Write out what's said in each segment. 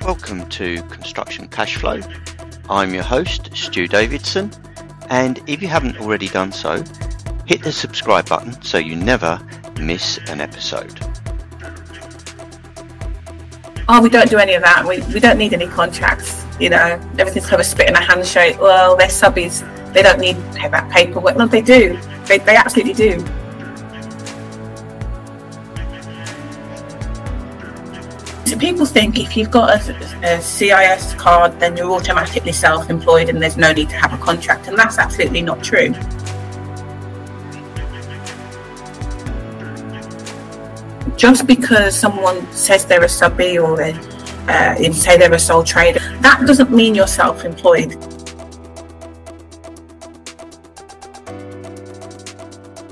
Welcome to Construction Cash Flow. I'm your host, Stu Davidson, and if you haven't already done so, hit the subscribe button so you never miss an episode. Oh, we don't do any of that. We, we don't need any contracts. You know, everything's kind of a spit in a handshake. Well, they're subbies. They don't need that paperwork. No, they do. They, they absolutely do. People think if you've got a, a, CIS card, then you're automatically self-employed and there's no need to have a contract, and that's absolutely not true. Just because someone says they're a subby or they uh, say they're a sole trader, that doesn't mean you're self-employed.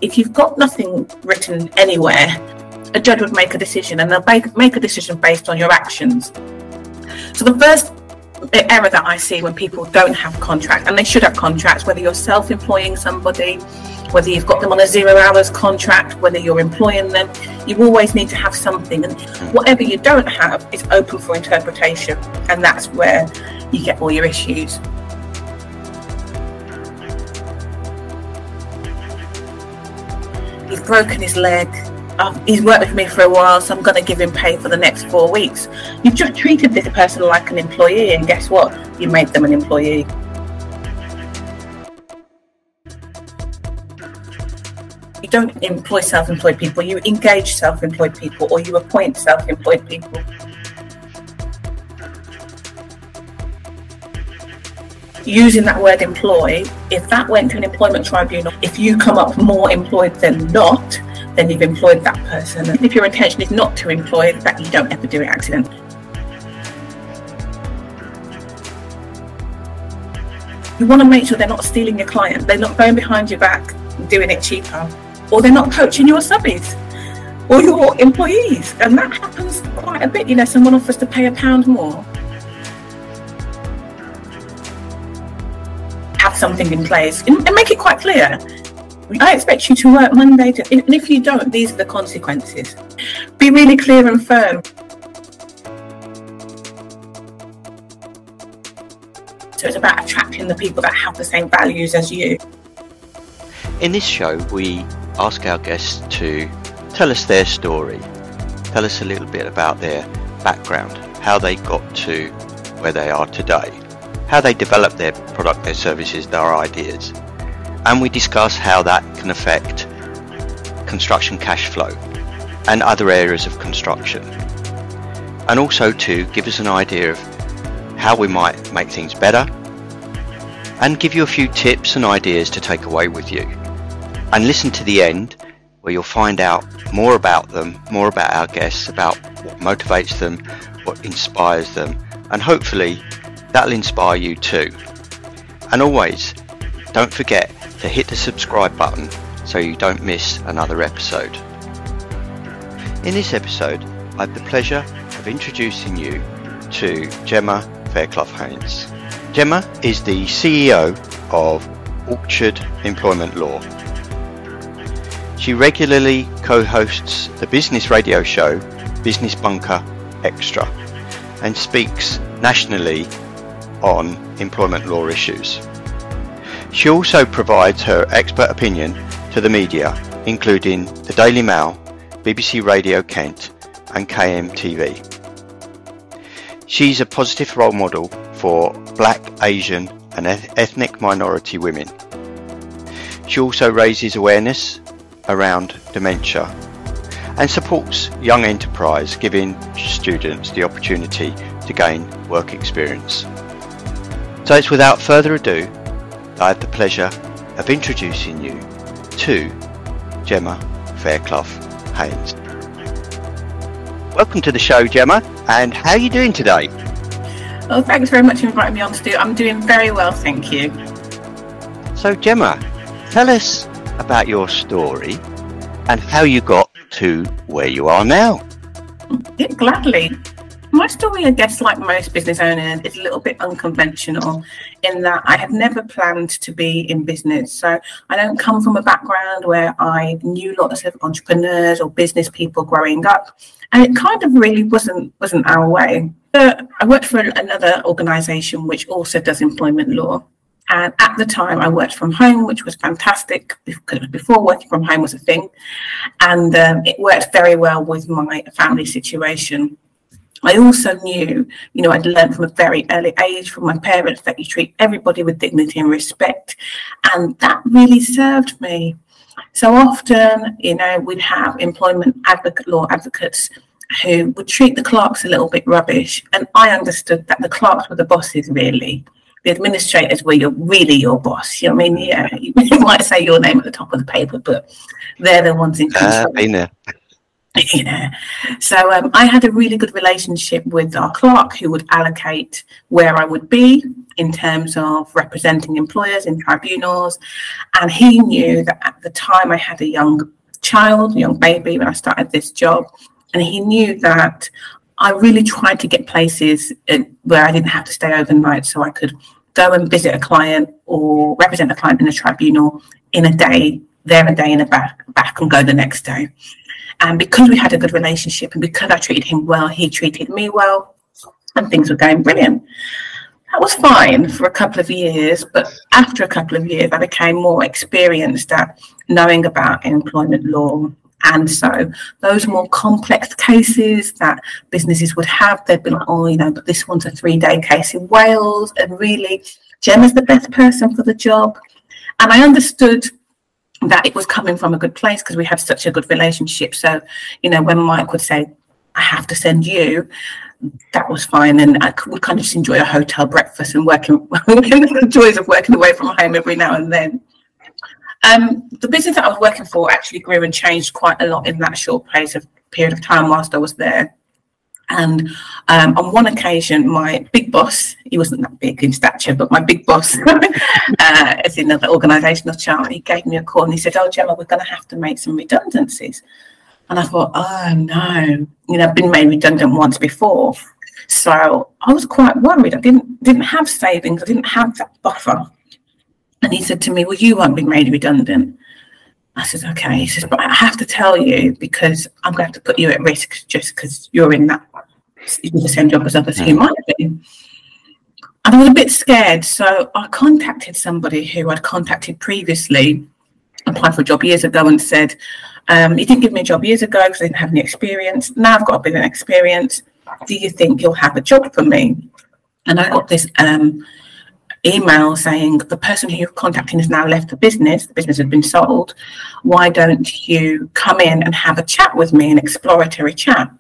If you've got nothing written anywhere a judge would make a decision and they'll make, a decision based on your actions. So the first error that I see when people don't have contracts, and they should have contracts, whether you're self-employing somebody, whether you've got them on a zero hours contract, whether you're employing them, you always need to have something. And whatever you don't have is open for interpretation, and that's where you get all your issues. He's broken his leg Uh, he's worked with me for a while, so I'm going to give him pay for the next four weeks. You've just treated this person like an employee, and guess what? You made them an employee. You don't employ self employed people, you engage self employed people, or you appoint self employed people. using that word employ, if that went to an employment tribunal, if you come up more employed than not, then you've employed that person. And if your intention is not to employ, that you don't ever do it accidentally. You want to make sure they're not stealing your client, they're not going behind your back doing it cheaper, or they're not poaching your subbies or your employees. And that happens quite a bit. You know, someone offers to pay a pound more. Have something in place and make it quite clear I expect you to work Monday to, and if you don't, these are the consequences. Be really clear and firm. So it's about attracting the people that have the same values as you. In this show, we ask our guests to tell us their story, tell us a little bit about their background, how they got to where they are today, how they developed their product, their services, their ideas and we discuss how that can affect construction cash flow and other areas of construction. And also to give us an idea of how we might make things better and give you a few tips and ideas to take away with you. And listen to the end where you'll find out more about them, more about our guests, about what motivates them, what inspires them, and hopefully that'll inspire you too. And always, don't forget to hit the subscribe button so you don't miss another episode. In this episode, I have the pleasure of introducing you to Jemma Fairclough Haynes. Jemma is the CEO of Orchard Employment Law. She regularly co-hosts the business radio show Business Bunker Extra and speaks nationally on employment law issues. She also provides her expert opinion to the media, including the Daily Mail, BBC Radio Kent, and KMTV. She's a positive role model for black, Asian, and ethnic minority women. She also raises awareness around dementia and supports young enterprise, giving students the opportunity to gain work experience. So it's without further ado I have the pleasure of introducing you to Jemma Fairclough Haynes. Welcome to the show, Jemma, and how are you doing today? Well, thanks very much for inviting me on to do. I'm doing very well, thank you. So, Jemma, tell us about your story and how you got to where you are now. Yeah, gladly. My story, I guess, like most business owners, is a little bit unconventional in that I had never planned to be in business. So I don't come from a background where I knew lots of entrepreneurs or business people growing up, and it kind of really wasn't wasn't our way. But I worked for another organisation which also does employment law. And at the time, I worked from home, which was fantastic because before working from home was a thing. And um, it worked very well with my family situation. I also knew, you know, I'd learned from a very early age from my parents that you treat everybody with dignity and respect. And that really served me. So often, you know, we'd have employment advocate law advocates who would treat the clerks a little bit rubbish. And I understood that the clerks were the bosses, really. The administrators were your, really your boss. You know I mean? Yeah, you might say your name at the top of the paper, but they're the ones in control. Uh, been there. you know. So um, i had a really good relationship with our clerk who would allocate where i would be in terms of representing employers in tribunals. And he knew that at the time i had a young child young baby when i started this job. And he knew that i really tried to get places uh, where i didn't have to stay overnight so i could go and visit a client or represent a client in a tribunal in a day there a day and a back back and go the next day and because we had a good relationship and because I treated him well, he treated me well, and things were going brilliant. That was fine for a couple of years, but after a couple of years, I became more experienced at knowing about employment law. And so those more complex cases that businesses would have, they'd be like, oh, you know, but this one's a three day case in Wales. And really, Jemma's the best person for the job. And I understood that it was coming from a good place because we had such a good relationship. So, you know, when Mike would say, I have to send you, that was fine. And I would kind of just enjoy a hotel breakfast and working, the joys of working away from home every now and then. Um, the business that I was working for actually grew and changed quite a lot in that short place of period of time whilst I was there. And um, on one occasion, my big boss, he wasn't that big in stature, but my big boss, uh, as in the organisational chart, he gave me a call and he said, Oh, Jemma, we're going to have to make some redundancies. And I thought, Oh, no. You know, I've been made redundant once before. So I was quite worried. I didn't didn't have savings. I didn't have that buffer. And he said to me, Well, you won't be made redundant. I said, okay. He says, but I have to tell you because I'm going to, to put you at risk just because you're in that the same job as others who might have been. And I was a bit scared. So I contacted somebody who I'd contacted previously, applied for a job years ago, and said, um, You didn't give me a job years ago because I didn't have any experience. Now I've got a bit of experience. Do you think you'll have a job for me? And I got this um, email saying the person who you're contacting has now left the business, the business has been sold. Why don't you come in and have a chat with me, an exploratory chat?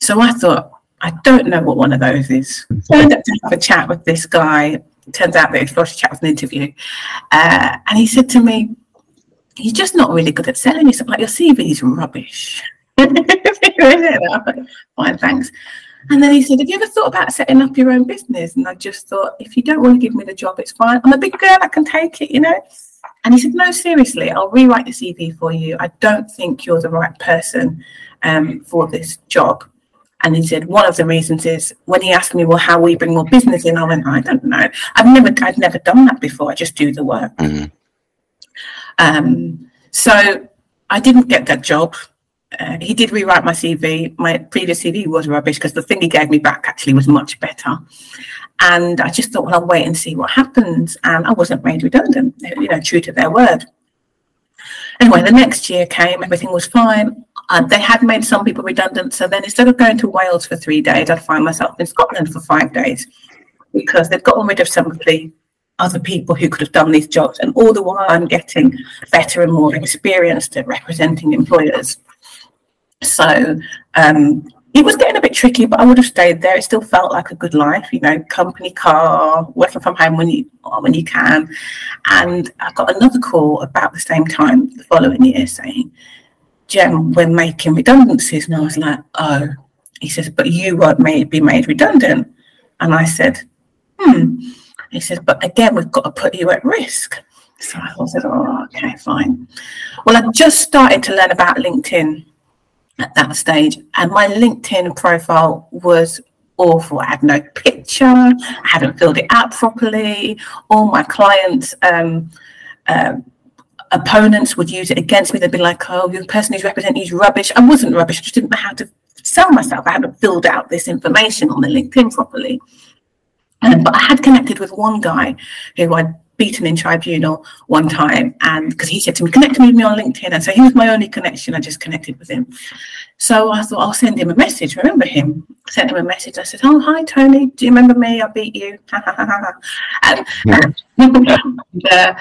So I thought, I don't know what one of those is. Ended up to have a chat with this guy. turns out that it's a chat was an interview. Uh, and he said to me, He's just not really good at selling. Said, like, your CV is rubbish. Fine, thanks. And then he said, Have you ever thought about setting up your own business? And I just thought, If you don't want to give me the job, it's fine. I'm a big girl, I can take it, you know? And he said, No, seriously, I'll rewrite the CV for you. I don't think you're the right person um, for this job. And he said, one of the reasons is when he asked me, well, how we bring more business in, I went, I don't know. I've never, I'd never done that before. I just do the work. Mm-hmm. Um, so I didn't get that job uh, he did rewrite my CV. My previous CV was rubbish because the thing he gave me back actually was much better. And I just thought, well, I'll wait and see what happens. And I wasn't made redundant, you know, true to their word. Anyway, the next year came, everything was fine. Uh, they had made some people redundant. So then instead of going to Wales for three days, I'd find myself in Scotland for five days because they'd gotten rid of some of the other people who could have done these jobs. And all the while, I'm getting better and more experienced at representing employers. So um, it was getting a bit tricky, but I would have stayed there. It still felt like a good life, you know, company car, working from home when you when you can. And I got another call about the same time the following year saying, Jem, we're making redundancies. And I was like, oh, he says, but you won't be made redundant. And I said, hmm. He says, but again, we've got to put you at risk. So I said, oh, okay, fine. Well, I just started to learn about LinkedIn at that stage. And my LinkedIn profile was awful. I had no picture, I hadn't filled it out properly. All my clients, um, uh, opponents would use it against me. They'd be like, oh, the person who's representing you is rubbish. I wasn't rubbish, I just didn't know how to sell myself. I hadn't filled out this information on the LinkedIn properly. Um, but I had connected with one guy who I'd beaten in tribunal one time and because he said to me connect with me on linkedin and so he was my only connection i just connected with him so i thought i'll send him a message remember him sent him a message i said oh hi tony. Do you remember me? I beat you. And, and uh,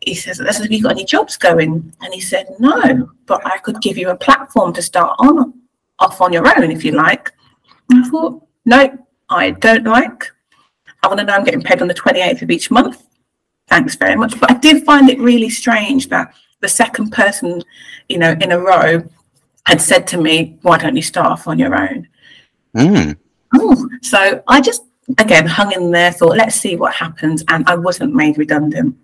he says have you got any jobs going? And he said no but i could give you a platform to start on off on your own if you like. And i thought no i don't like. I want to know I'm getting paid on the 28th of each month. Thanks very much. But I did find it really strange that the second person, you know, in a row had said to me, why don't you start off on your own? Mm. So I just, again, hung in there, thought, let's see what happens. And I wasn't made redundant.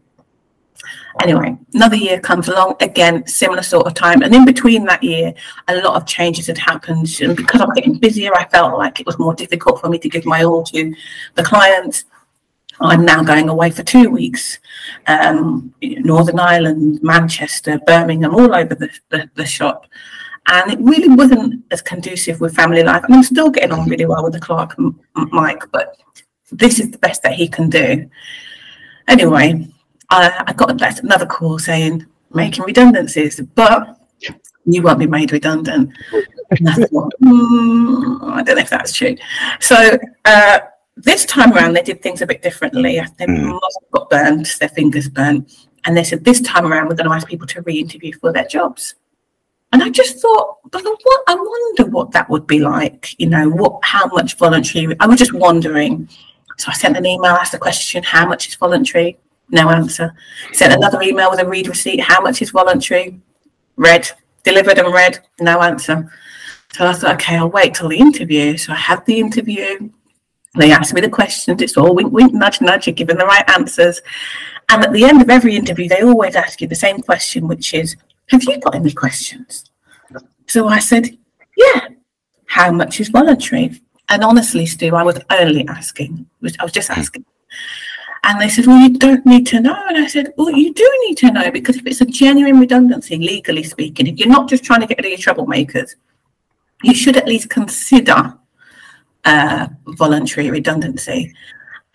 Anyway, another year comes along, again, similar sort of time. And in between that year, a lot of changes had happened. And because I'm getting busier, I felt like it was more difficult for me to give my all to the clients. I'm now going away for two weeks. Um, Northern Ireland, Manchester, Birmingham, all over the, the, the, shop. And it really wasn't as conducive with family life. And I'm still getting on really well with the clerk Mike, but this is the best that he can do. Anyway, I, I got another call saying making redundancies, but you won't be made redundant. And I thought, mm, I don't know if that's true. So uh, this time around, they did things a bit differently. They mm. must have got burned, their fingers burned. And they said, this time around, we're going to ask people to re interview for their jobs. And I just thought, but what? I wonder what that would be like. You know, what? How much voluntary? I was just wondering. So I sent an email, asked the question, "How much is voluntary?" No answer. Sent another email with a read receipt. How much is voluntary? Read, delivered and read. No answer. So I thought, okay, I'll wait till the interview. So I had the interview. They ask me the questions. It's all wink, wink, nudge, nudge. You're giving the right answers. And at the end of every interview, they always ask you the same question, which is, "Have you got any questions?" So I said, "Yeah." How much is voluntary? And honestly, Stu, I was only asking. I was just asking. And they said, Well, you don't need to know. And I said, Well, you do need to know because if it's a genuine redundancy, legally speaking, if you're not just trying to get rid of your troublemakers, you should at least consider uh, voluntary redundancy.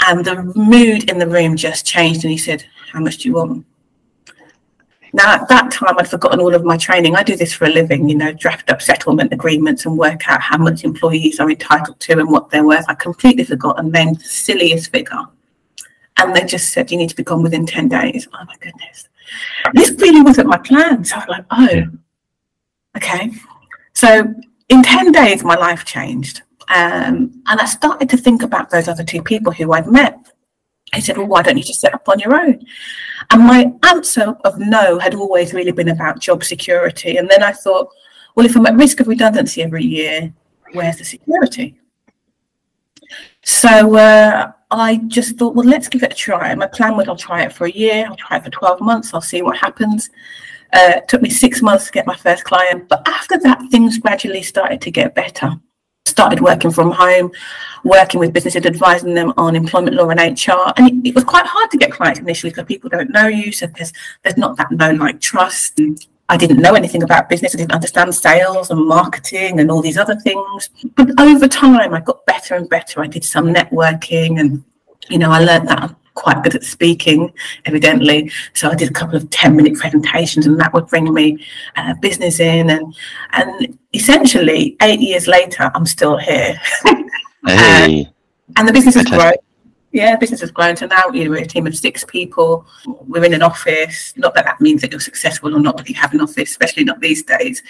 And the mood in the room just changed. And he said, How much do you want? Now, at that time, I'd forgotten all of my training. I do this for a living, you know, draft up settlement agreements and work out how much employees are entitled to and what they're worth. I completely forgot. And then the silliest figure. And they just said, you need to be gone within 10 days. Oh, my goodness. This really wasn't my plan. So I was like, oh, okay. So in 10 days, my life changed. Um, and I started to think about those other two people who I'd met. He said, Well, why don't you just set up on your own? And my answer of no had always really been about job security. And then I thought, Well, if I'm at risk of redundancy every year, where's the security? So uh, I just thought, Well, let's give it a try. My plan was I'll try it for a year, I'll try it for 12 months, I'll see what happens. Uh, it took me six months to get my first client. But after that, things gradually started to get better started working from home, working with businesses, advising them on employment law and HR. And it, it was quite hard to get clients initially because people don't know you. So there's, there's not that known like trust. I didn't know anything about business. I didn't understand sales and marketing and all these other things. But over time, I got better and better. I did some networking and, you know, I learned that quite good at speaking, evidently. So I did a couple of 10 minute presentations and that would bring me uh, business in. And, and essentially, eight years later, I'm still here. hey. and the business has grown. Yeah, business has grown to now you know, we're a team of six people. We're in an office. Not that that means that you're successful or not that you have an office, especially not these days.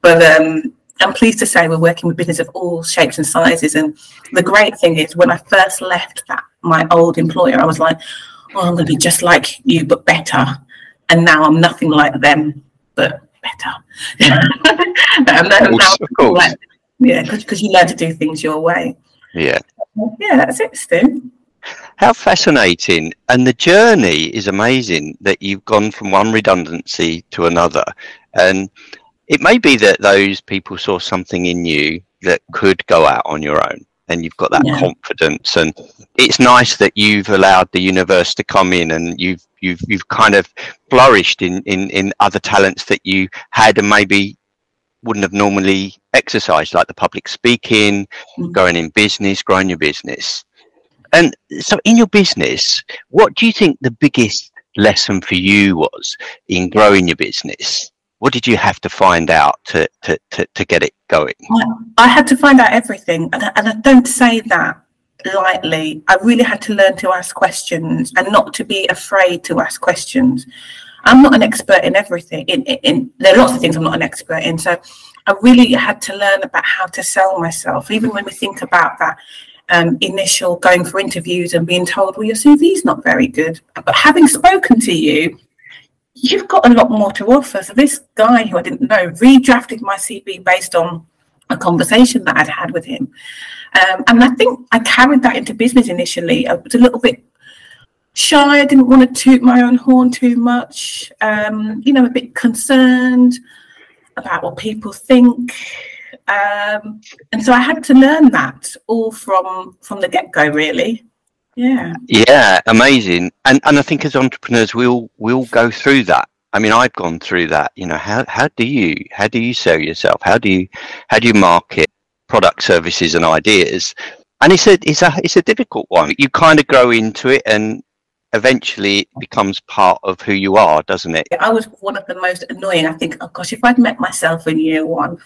But um, I'm pleased to say we're working with business of all shapes and sizes. And the great thing is, when I first left that my old employer, I was like, "Oh, I'm going to be just like you, but better." And now I'm nothing like them, but better. now, now of course. Like, yeah, because you learn to do things your way. Yeah. Yeah, that's it, Stu. How fascinating. And the journey is amazing that you've gone from one redundancy to another. And it may be that those people saw something in you that could go out on your own and you've got that yeah. confidence and it's nice that you've allowed the universe to come in and you've you've you've kind of flourished in in in other talents that you had and maybe wouldn't have normally exercised like the public speaking mm-hmm. going in business growing your business and so in your business what do you think the biggest lesson for you was in growing your business what did you have to find out to, to, to, to get it going? I had to find out everything. And I, and I don't say that lightly. I really had to learn to ask questions and not to be afraid to ask questions. I'm not an expert in everything. In, in, in, there are lots of things I'm not an expert in. So I really had to learn about how to sell myself. Even when we think about that um, initial going for interviews and being told, "Well, your CV's not very good," but having spoken to you you've got a lot more to offer. So this guy who I didn't know redrafted my CV based on a conversation that I'd had with him. Um, and I think I carried that into business initially. I was a little bit shy. I didn't want to toot my own horn too much. Um, you know, a bit concerned about what people think. Um, and so I had to learn that all from from the get go, really. Yeah. Yeah, amazing. And and I think as entrepreneurs we'll we'll go through that. I mean, I've gone through that. You know, how how do you how do you sell yourself? How do you how do you market product, services, and ideas? And it's a it's a it's a difficult one. You kind of grow into it, and eventually it becomes part of who you are, doesn't it? I was one of the most annoying. I think, oh gosh, if I'd met myself in year one,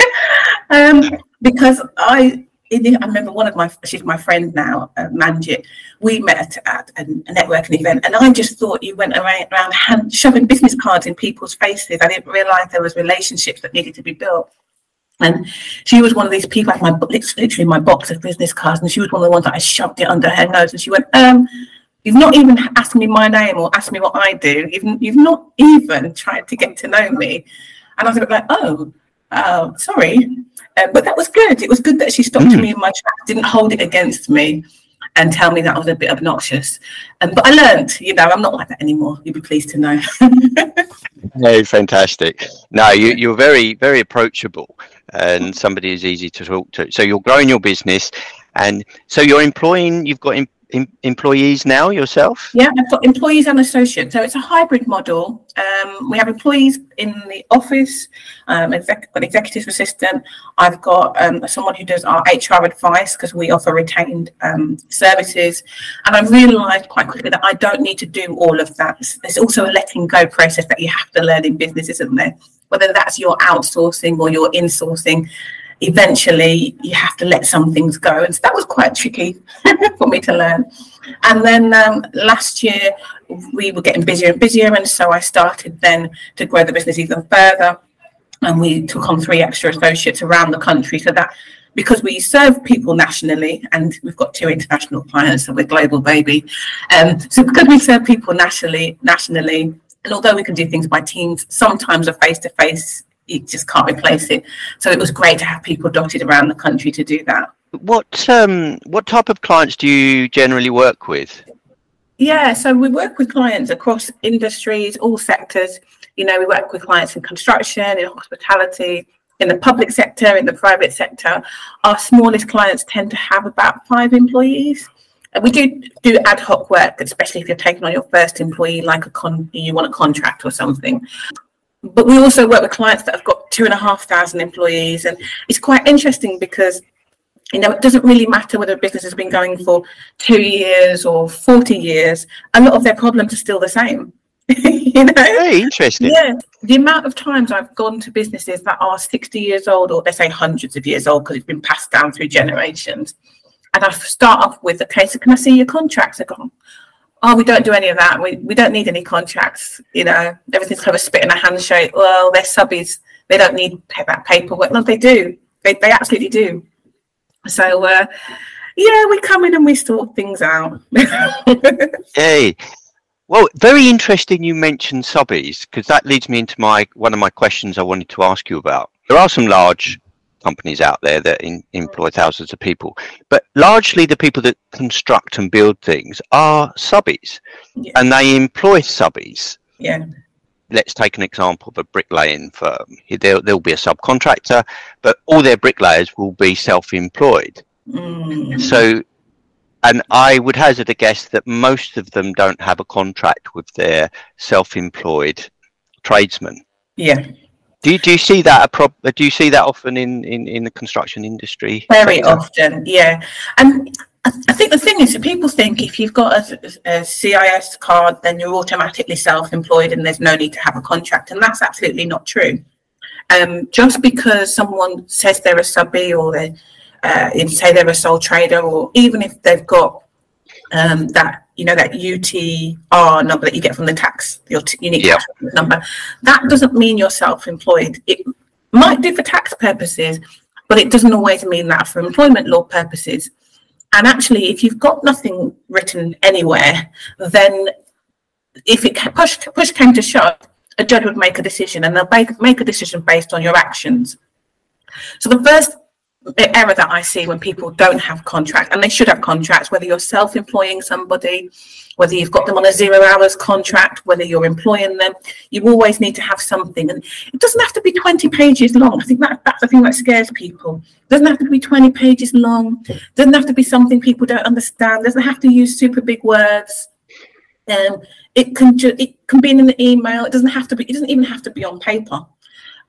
um, because I I remember one of my, she's my friend now, uh, Manjit. We met at a, networking event, and I just thought you went around, hand, shoving business cards in people's faces. I didn't realize there was relationships that needed to be built. And she was one of these people, had my literally my box of business cards, and she was one of the ones that I shoved it under her nose. And she went, um, You've not even asked me my name or asked me what I do. You've, you've not even tried to get to know me. And I was like, Oh, uh, sorry. Um, but that was good. It was good that she stopped mm. me in my tracks, didn't hold it against me and tell me that I was a bit obnoxious. Um, but I learned, you know, I'm not like that anymore. You'd be pleased to know. hey, fantastic. No, you, you're very, very approachable and somebody is easy to talk to. So you're growing your business and so you're employing, you've got em- employees now yourself? Yeah, I've got employees and associates. So it's a hybrid model. Um, we have employees in the office, um, exec- an executive assistant. I've got um, someone who does our HR advice because we offer retained um, services. And I realised quite quickly that I don't need to do all of that. There's also a letting go process that you have to learn in business, isn't there? Whether that's your outsourcing or your insourcing eventually you have to let some things go. And so that was quite tricky for me to learn. And then um, last year we were getting busier and busier. And so I started then to grow the business even further. And we took on three extra associates around the country so that because we serve people nationally and we've got two international clients so we're global baby um, so because we serve people nationally nationally and although we can do things by teams sometimes a face-to-face you just can't replace it. So it was great to have people dotted around the country to do that. What um, what type of clients do you generally work with? Yeah, so we work with clients across industries, all sectors. You know, we work with clients in construction, in hospitality, in the public sector, in the private sector. Our smallest clients tend to have about five employees. And we do do ad hoc work, especially if you're taking on your first employee, like a con, you want a contract or something but we also work with clients that have got two and a half thousand employees and it's quite interesting because you know it doesn't really matter whether a business has been going for two years or 40 years a lot of their problems are still the same you know? Very interesting. Yeah. The amount of times i've gone to businesses that are 60 years old or they say hundreds of years old because it's been passed down through generations and i start off with okay so can i see your contracts? I go oh, we don't do any of that. We, we don't need any contracts. You know, everything's kind of a spit in a handshake. Well, they're subbies. They don't need that paperwork. No, they do. They, they absolutely do. So, uh, yeah, we come in and we sort things out. hey, well, very interesting you mentioned subbies because that leads me into my one of my questions I wanted to ask you about. There are some large companies out there that in, employ thousands of people, but largely the people that construct and build things are subbies, yeah. and they employ subbies. Yeah. let's take an example of a bricklaying firm. There, there'll be a subcontractor, but all their bricklayers will be self-employed. Mm. So, and I would hazard a guess that most of them don't have a contract with their self-employed tradesmen. Yeah. Do you, do you see that a prob- Do you see that often in, in, in the construction industry? Very sector? often, yeah. And I think the thing is that people think if you've got a, a, CIS card, then you're automatically self-employed and there's no need to have a contract, and that's absolutely not true. Um, just because someone says they're a subby or they uh, say they're a sole trader, or even if they've got um, that you know that UTR number that you get from the tax, your t- unique yep. tax number, that doesn't mean you're self-employed. It might do for tax purposes, but it doesn't always mean that for employment law purposes. And actually, if you've got nothing written anywhere, then if it push push came to shove, a judge would make a decision, and they'll make, make a decision based on your actions. So the first error that I see when people don't have contracts, and they should have contracts, whether you're self-employing somebody, whether you've got them on a zero hours contract, whether you're employing them, you always need to have something. And it doesn't have to be 20 pages long. I think that, that's the thing that scares people. It doesn't have to be 20 pages long. It doesn't have to be something people don't understand. It doesn't have to use super big words. Um, it can ju- it can be in an email. It doesn't have to be. It doesn't even have to be on paper.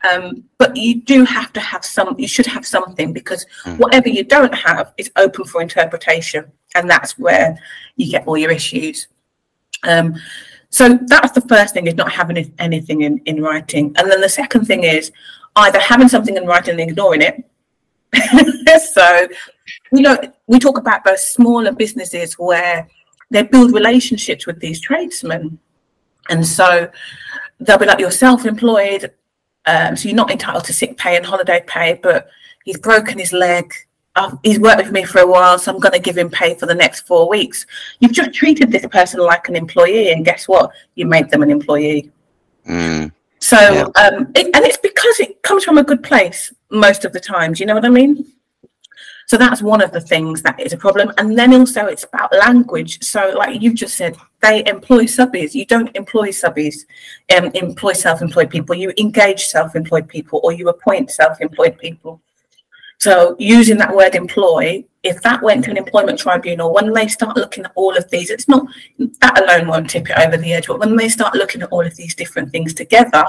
Um, but you do have to have some, you should have something because mm. whatever you don't have is open for interpretation. And that's where you get all your issues. Um, so that's the first thing is not having anything in, in writing. And then the second thing is either having something in writing and ignoring it. so, you know, we talk about those smaller businesses where they build relationships with these tradesmen. And so they'll be like, you're self employed. Um, so you're not entitled to sick pay and holiday pay, but he's broken his leg. Uh, he's worked with me for a while, so I'm going to give him pay for the next four weeks. You've just treated this person like an employee, and guess what? You made them an employee. Mm. So, yeah. um, it, and it's because it comes from a good place most of the times. You know what I mean? So that's one of the things that is a problem. And then also it's about language. So like you've just said, they employ subbies. You don't employ subbies, um, employ self-employed people. You engage self-employed people or you appoint self-employed people. So using that word employ, if that went to an employment tribunal, when they start looking at all of these, it's not that alone won't tip it over the edge, but when they start looking at all of these different things together,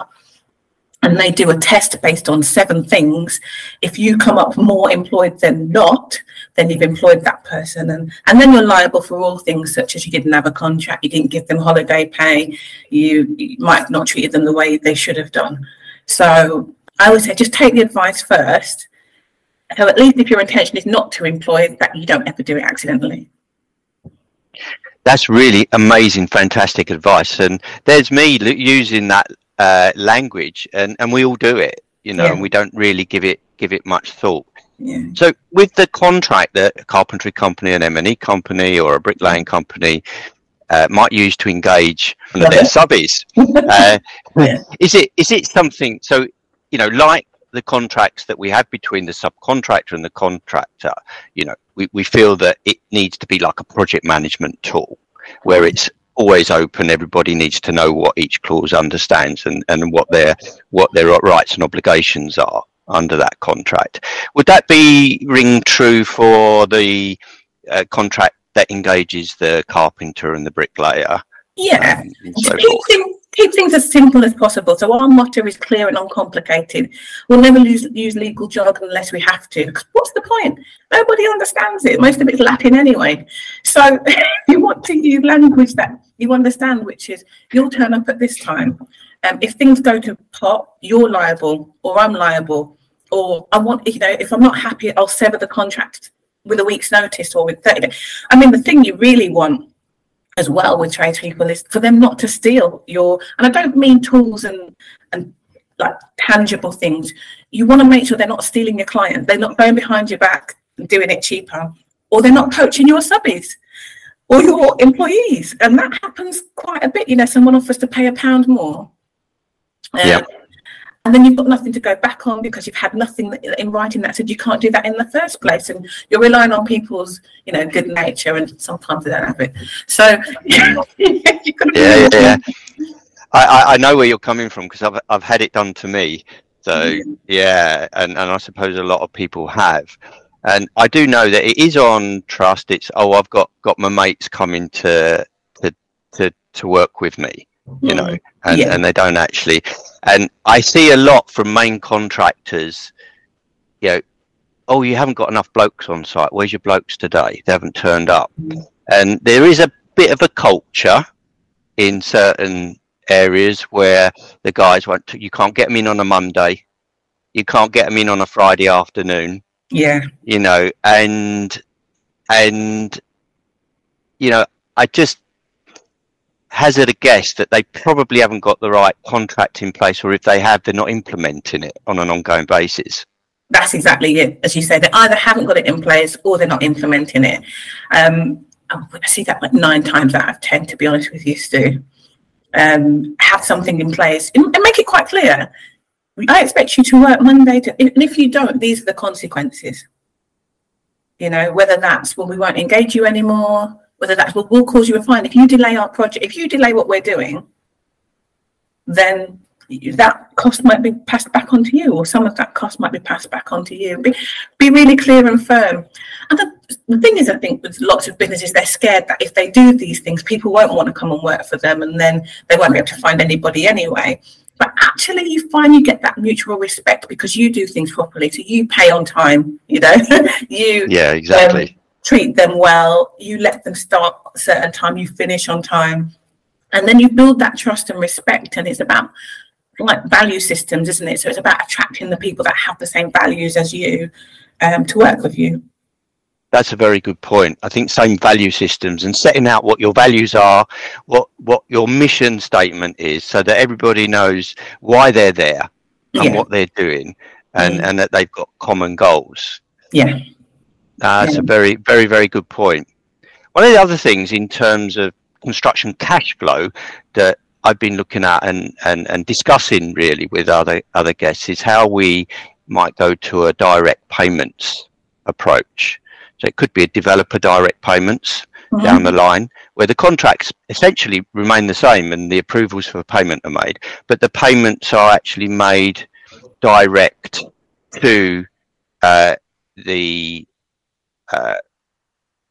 and they do a test based on seven things. If you come up more employed than not, then you've employed that person, and and then you're liable for all things such as you didn't have a contract, you didn't give them holiday pay, you, you might not treated them the way they should have done. So I would say just take the advice first. So at least if your intention is not to employ, that you don't ever do it accidentally. That's really amazing, fantastic advice. And there's me using that uh, language, and, and we all do it, you know, yeah. and we don't really give it give it much thought. Yeah. So with the contract that a carpentry company, an M&E company, or a bricklaying company uh, might use to engage one of their subbies, uh, yeah. is it is it something? So you know, like the contracts that we have between the subcontractor and the contractor, you know, we, we feel that it needs to be like a project management tool where it's always open. Everybody needs to know what each clause understands and, and what their what their rights and obligations are under that contract. Would that be ring true for the uh, contract that engages the carpenter and the bricklayer? Yeah. Um, so keep things as simple as possible. So our motto is clear and uncomplicated. We'll never use, use legal jargon unless we have to. What's the point? Nobody understands it. Most of it's Latin anyway. So you want to use language that you understand, which is you'll turn up at this time. Um, if things go to pot, you're liable, or I'm liable, or I want, you know, if I'm not happy, I'll sever the contract with a week's notice or with 30 days. I mean, the thing you really want as well with tradespeople is for them not to steal your and I don't mean tools and and like tangible things. You want to make sure they're not stealing your client, they're not going behind your back and doing it cheaper, or they're not poaching your subbies or your employees. And that happens quite a bit. You know, someone offers to pay a pound more. Um, yeah and then you've got nothing to go back on because you've had nothing in writing that said you can't do that in the first place and you're relying on people's you know good nature and sometimes they don't have it so yeah, yeah, yeah. I, I know where you're coming from because I've I've had it done to me. So mm-hmm. yeah, and, and I suppose a lot of people have. And I do know that it is on trust. It's oh, I've got got my mates coming to to to, to work with me, you know, mm. and, Yeah. and they don't actually. And I see a lot from main contractors, you know, oh, you haven't got enough blokes on site. Where's your blokes today? They haven't turned up. And there is a bit of a culture in certain areas where the guys won't. You can't get them in on a Monday. You can't get them in on a Friday afternoon Yeah. you know and and you know i just hazard a guess that they probably haven't got the right contract in place or if they have they're not implementing it on an ongoing basis That's exactly it. As you say, they either haven't got it in place or they're not implementing it. Um, I see that like nine times out of ten, to be honest with you, Stu. Um, have something in place and make it quite clear. I expect you to work Monday, to, and if you don't, these are the consequences. You know, whether that's well, we won't engage you anymore, whether that's well, we'll cause you a fine if you delay our project. If you delay what we're doing, then that cost might be passed back onto you, or some of that cost might be passed back onto you. Be, be really clear and firm. And the, the thing is, I think with lots of businesses, they're scared that if they do these things, people won't want to come and work for them, and then they won't be able to find anybody anyway. But actually, you find you get that mutual respect because you do things properly. So you pay on time, you know, you yeah exactly treat them well, you let them start a certain time, you finish on time, and then you build that trust and respect. And it's about like value systems, isn't it? So it's about attracting the people that have the same values as you um, to work with you. that's a very good point i think same value systems and setting out what your values are what what your mission statement is so that everybody knows why they're there and Yeah. what they're doing and Mm. and that they've got common goals Yeah. That's Yeah. a very, very, very good point. One of the other things in terms of construction cash flow that I've been looking at and, and, and discussing really with other other guests is how we might go to a direct payments approach. So it could be a developer direct payments Mhm. down the line where the contracts essentially remain the same and the approvals for payment are made, but the payments are actually made direct to uh, the uh,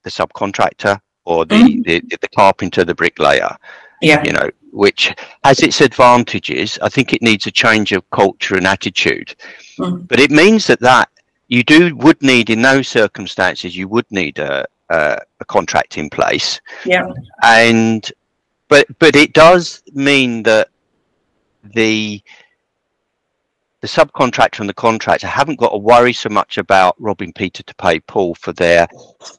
the subcontractor or the, Mhm. the the carpenter, the bricklayer. Yeah. You know, which has its advantages. I think it needs a change of culture and attitude, Mhm. but it means that that you do would need in those circumstances you would need a a, a contract in place Yeah. and but but it does mean that the the subcontractor and the contractor haven't got to worry so much about robbing Peter to pay Paul for their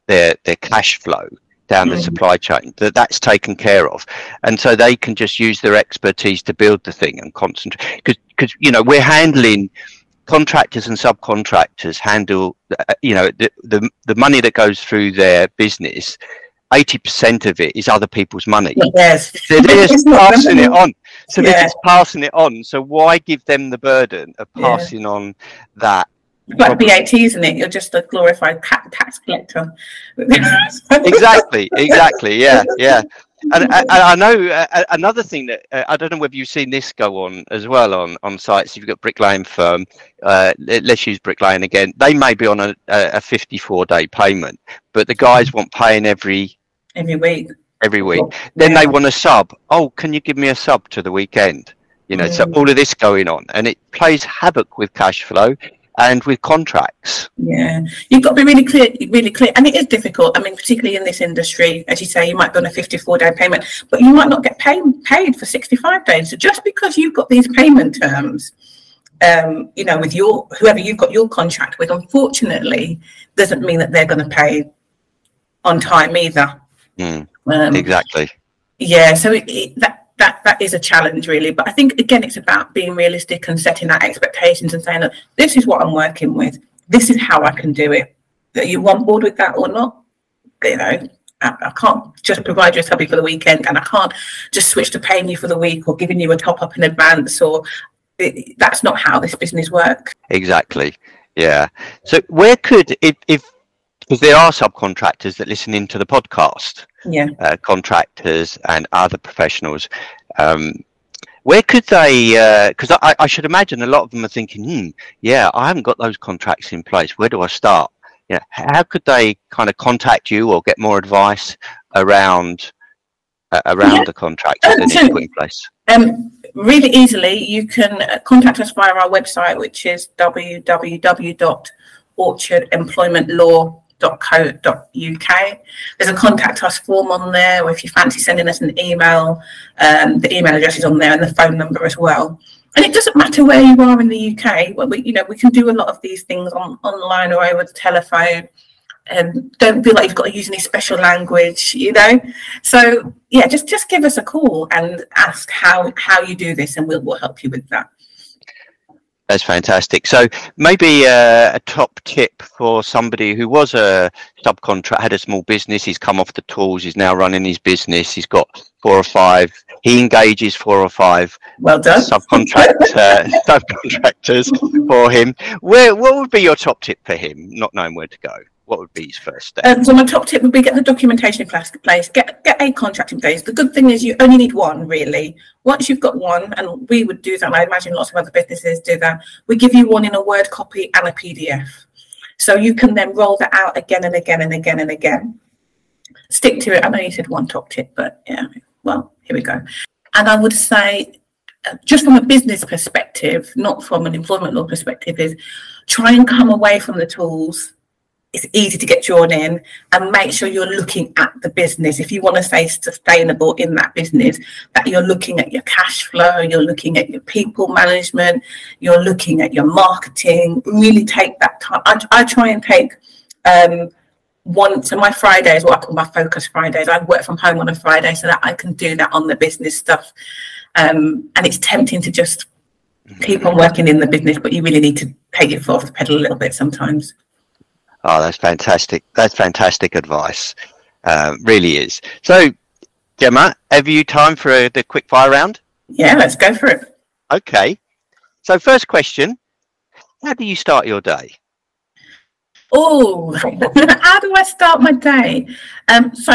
their their cash flow down the supply chain that that's taken care of. And so they can just use their expertise to build the thing and concentrate because because you know we're handling contractors and subcontractors handle uh, you know the, the the money that goes through their business 80% of it is other people's money. Yes. they're just passing it on so they're Yeah. just passing it on so why give them the burden of Yeah. passing on that like VAT, isn't it? You're just a glorified tax collector. exactly exactly yeah yeah and, and I know uh, uh, another thing that uh, I don't know whether you've seen this go on as well on on sites. You've got bricklaying firm. Uh, let- let's use bricklaying again. They may be on a, a 54 day payment, but the guys want paying every Every week. Every week. Then they want a sub. Oh, can you give me a sub to the weekend? You know, so Mm. all of this going on, and it plays havoc with cash flow and with contracts. Yeah, you've got to be really clear, really clear, and it is difficult. I mean, particularly in this industry, as you say, you might be on a fifty-four day payment, but you might not get paid paid for sixty-five days. So just because you've got these payment terms, um, you know, with your whoever you've got your contract with, unfortunately, doesn't mean that they're going to pay on time either. Mm, Um, exactly. yeah, so it, it, that that that is a challenge really. But I think again, it's about being realistic and setting out expectations and saying, look, this is what I'm working with. This is how I can do it. Are you on board with that or not? You know, I, I can't just provide you a subby for the weekend, and I can't just switch to paying you for the week or giving you a top up in advance. Or it, that's not how this business works. Exactly. Yeah. So where could if if because there are subcontractors that listen into the podcast, Yeah, uh, contractors and other professionals. Um, Where could they? Because uh, I, I, should imagine a lot of them are thinking, hmm, yeah, I haven't got those contracts in place. Where do I start? Yeah, how could they kind of contact you or get more advice around uh, around yeah. the contract that they need to put in place? Um, really easily, you can uh, contact us via our website, which is www.orchardemploymentlaw.com www.co.uk. There's a contact us form on there, or if you fancy sending us an email, um, the email address is on there and the phone number as well. And it doesn't matter where you are in the UK. Well, we, you know, we can do a lot of these things on online or over the telephone. And don't feel like you've got to use any special language, you know. So yeah, just just give us a call and ask how how you do this, and we'll we'll help you with that. That's fantastic. So maybe uh, a top tip for somebody who was a subcontract, had a small business. He's come off the tools. He's now running his business. He's got four or five. He engages four or five. Well done. Subcontract uh, subcontractors for him. Where what would be your top tip for him? Not knowing where to go what would be his first step? Um, so my top tip would be get the documentation in place, get get a contract in place. The good thing is you only need one really. Once you've got one, and we would do that, and I imagine lots of other businesses do that. We give you one in a Word copy and a PDF, so you can then roll that out again and again and again and again. Stick to it. I know you said one top tip, but yeah, well here we go. And I would say uh, just from a business perspective, not from an employment law perspective, is try and come away from the tools it's easy to get drawn in and make sure you're looking at the business. If you want to stay sustainable in that business, that you're looking at your cash flow, you're looking at your people management, you're looking at your marketing. Really take that time. I, I try and take um, one so my Fridays, what I call my focus Fridays. I work from home on a Friday so that I can do that on the business stuff. Um, and it's tempting to just keep on working in the business, but you really need to take your foot off the pedal a little bit sometimes. Oh, that's fantastic. That's fantastic advice. Uh, really is. So, Jemma, have you time for a, the quick fire round? Yeah, let's go for it. Okay. So, first question How do you start your day? Oh, how do I start my day? Um, so,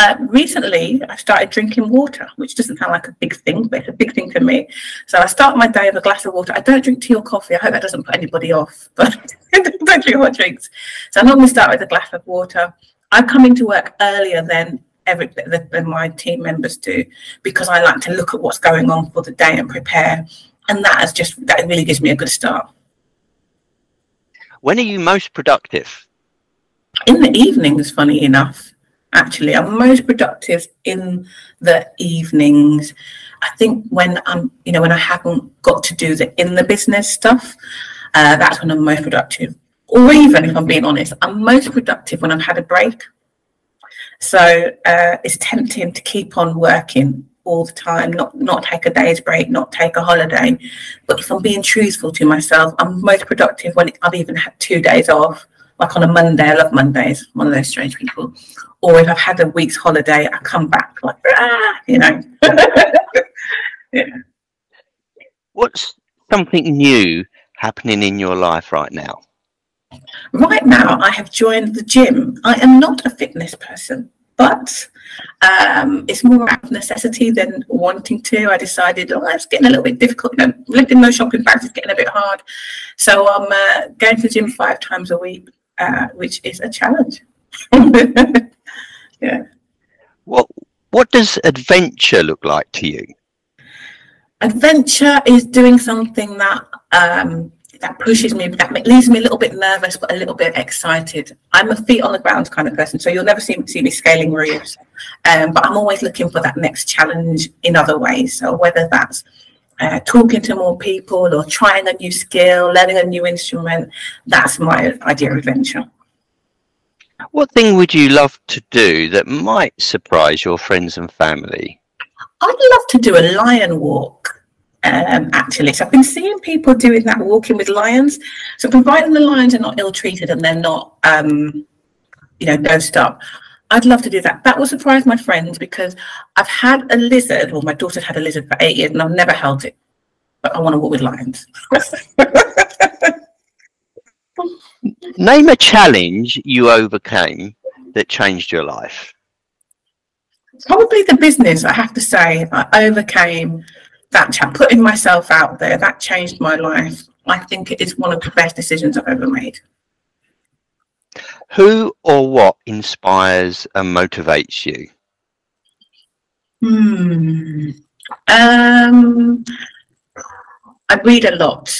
uh, recently, I started drinking water, which doesn't sound like a big thing, but it's a big thing for me. So I start my day with a glass of water. I don't drink tea or coffee. I hope that doesn't put anybody off, but I don't drink hot drinks. So I normally start with a glass of water. I'm coming to work earlier than every than my team members do because I like to look at what's going on for the day and prepare. And that is just that really gives me a good start. When are you most productive? In the evenings, funny enough actually. I'm most productive in the evenings. I think when I'm, you know, when I haven't got to do the in the business stuff, uh, that's when I'm most productive. Or even if I'm being honest, I'm most productive when I've had a break. So uh, it's tempting to keep on working all the time, not not take a day's break, not take a holiday. But if I'm being truthful to myself, I'm most productive when I've even had two days off like on a Monday. I love Mondays, one of those strange people. Or if I've had a week's holiday, I come back like, ah, you know. yeah. What's something new happening in your life right now? Right now, I have joined the gym. I am not a fitness person, but um, it's more out of necessity than wanting to. I decided, oh, it's getting a little bit difficult. You know, lifting those shopping bags is getting a bit hard. So I'm uh, going to the gym five times a week uh, which is a challenge. yeah. What What does adventure look like to you? Adventure is doing something that um, that pushes me, that leaves me a little bit nervous, but a little bit excited. I'm a feet on the ground kind of person, so you'll never see, see me scaling roofs. Um, but I'm always looking for that next challenge in other ways. So whether that's uh, talking to more people or trying a new skill, learning a new instrument. That's my idea of adventure. What thing would you love to do that might surprise your friends and family? I'd love to do a lion walk. Um, actually, so I've been seeing people doing that walking with lions. So, providing the lions are not ill treated and they're not, um, you know, dosed up, I'd love to do that. That will surprise my friends because I've had a lizard, or my daughter's had a lizard for eight years, and I've never held it. But I want to walk with lions. Name a challenge you overcame that changed your life. Probably the business, I have to say. I overcame that chat, putting myself out there, that changed my life. I think it is one of the best decisions I've ever made. Who or what inspires and motivates you? Hmm. Um, I read a lot.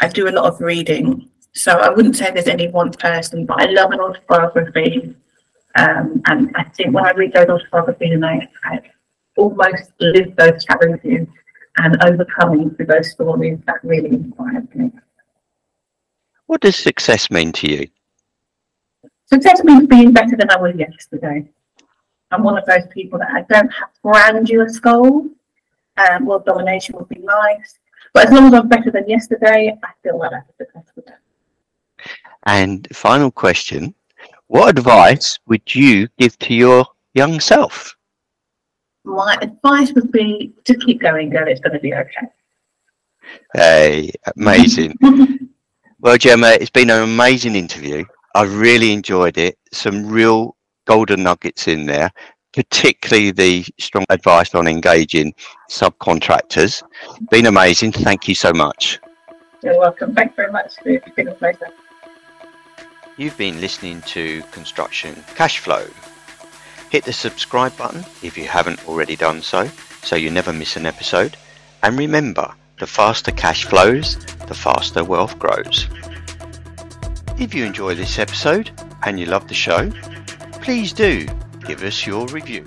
I do a lot of reading. So I wouldn't say there's any one person, but I love an autobiography. Um, and I think when I read those autobiographies and I, I almost live those challenges and overcoming through those stories, that really inspires me. What does success mean to you? Success means being better than I was yesterday. I'm one of those people that I don't have grandiose goals. Um, world domination would be nice, but as long as I'm better than yesterday, I feel like that's successful. And final question What advice would you give to your young self? My advice would be to keep going, girl. It's going to be okay. Hey, amazing. well, Jemma, it's been an amazing interview. I really enjoyed it. Some real golden nuggets in there, particularly the strong advice on engaging subcontractors. Been amazing. Thank you so much. You're welcome. Thanks very much. It's been a pleasure. You've been listening to Construction Cash Flow. Hit the subscribe button if you haven't already done so, so you never miss an episode. And remember, the faster cash flows, the faster wealth grows. If you enjoy this episode and you love the show, please do give us your review.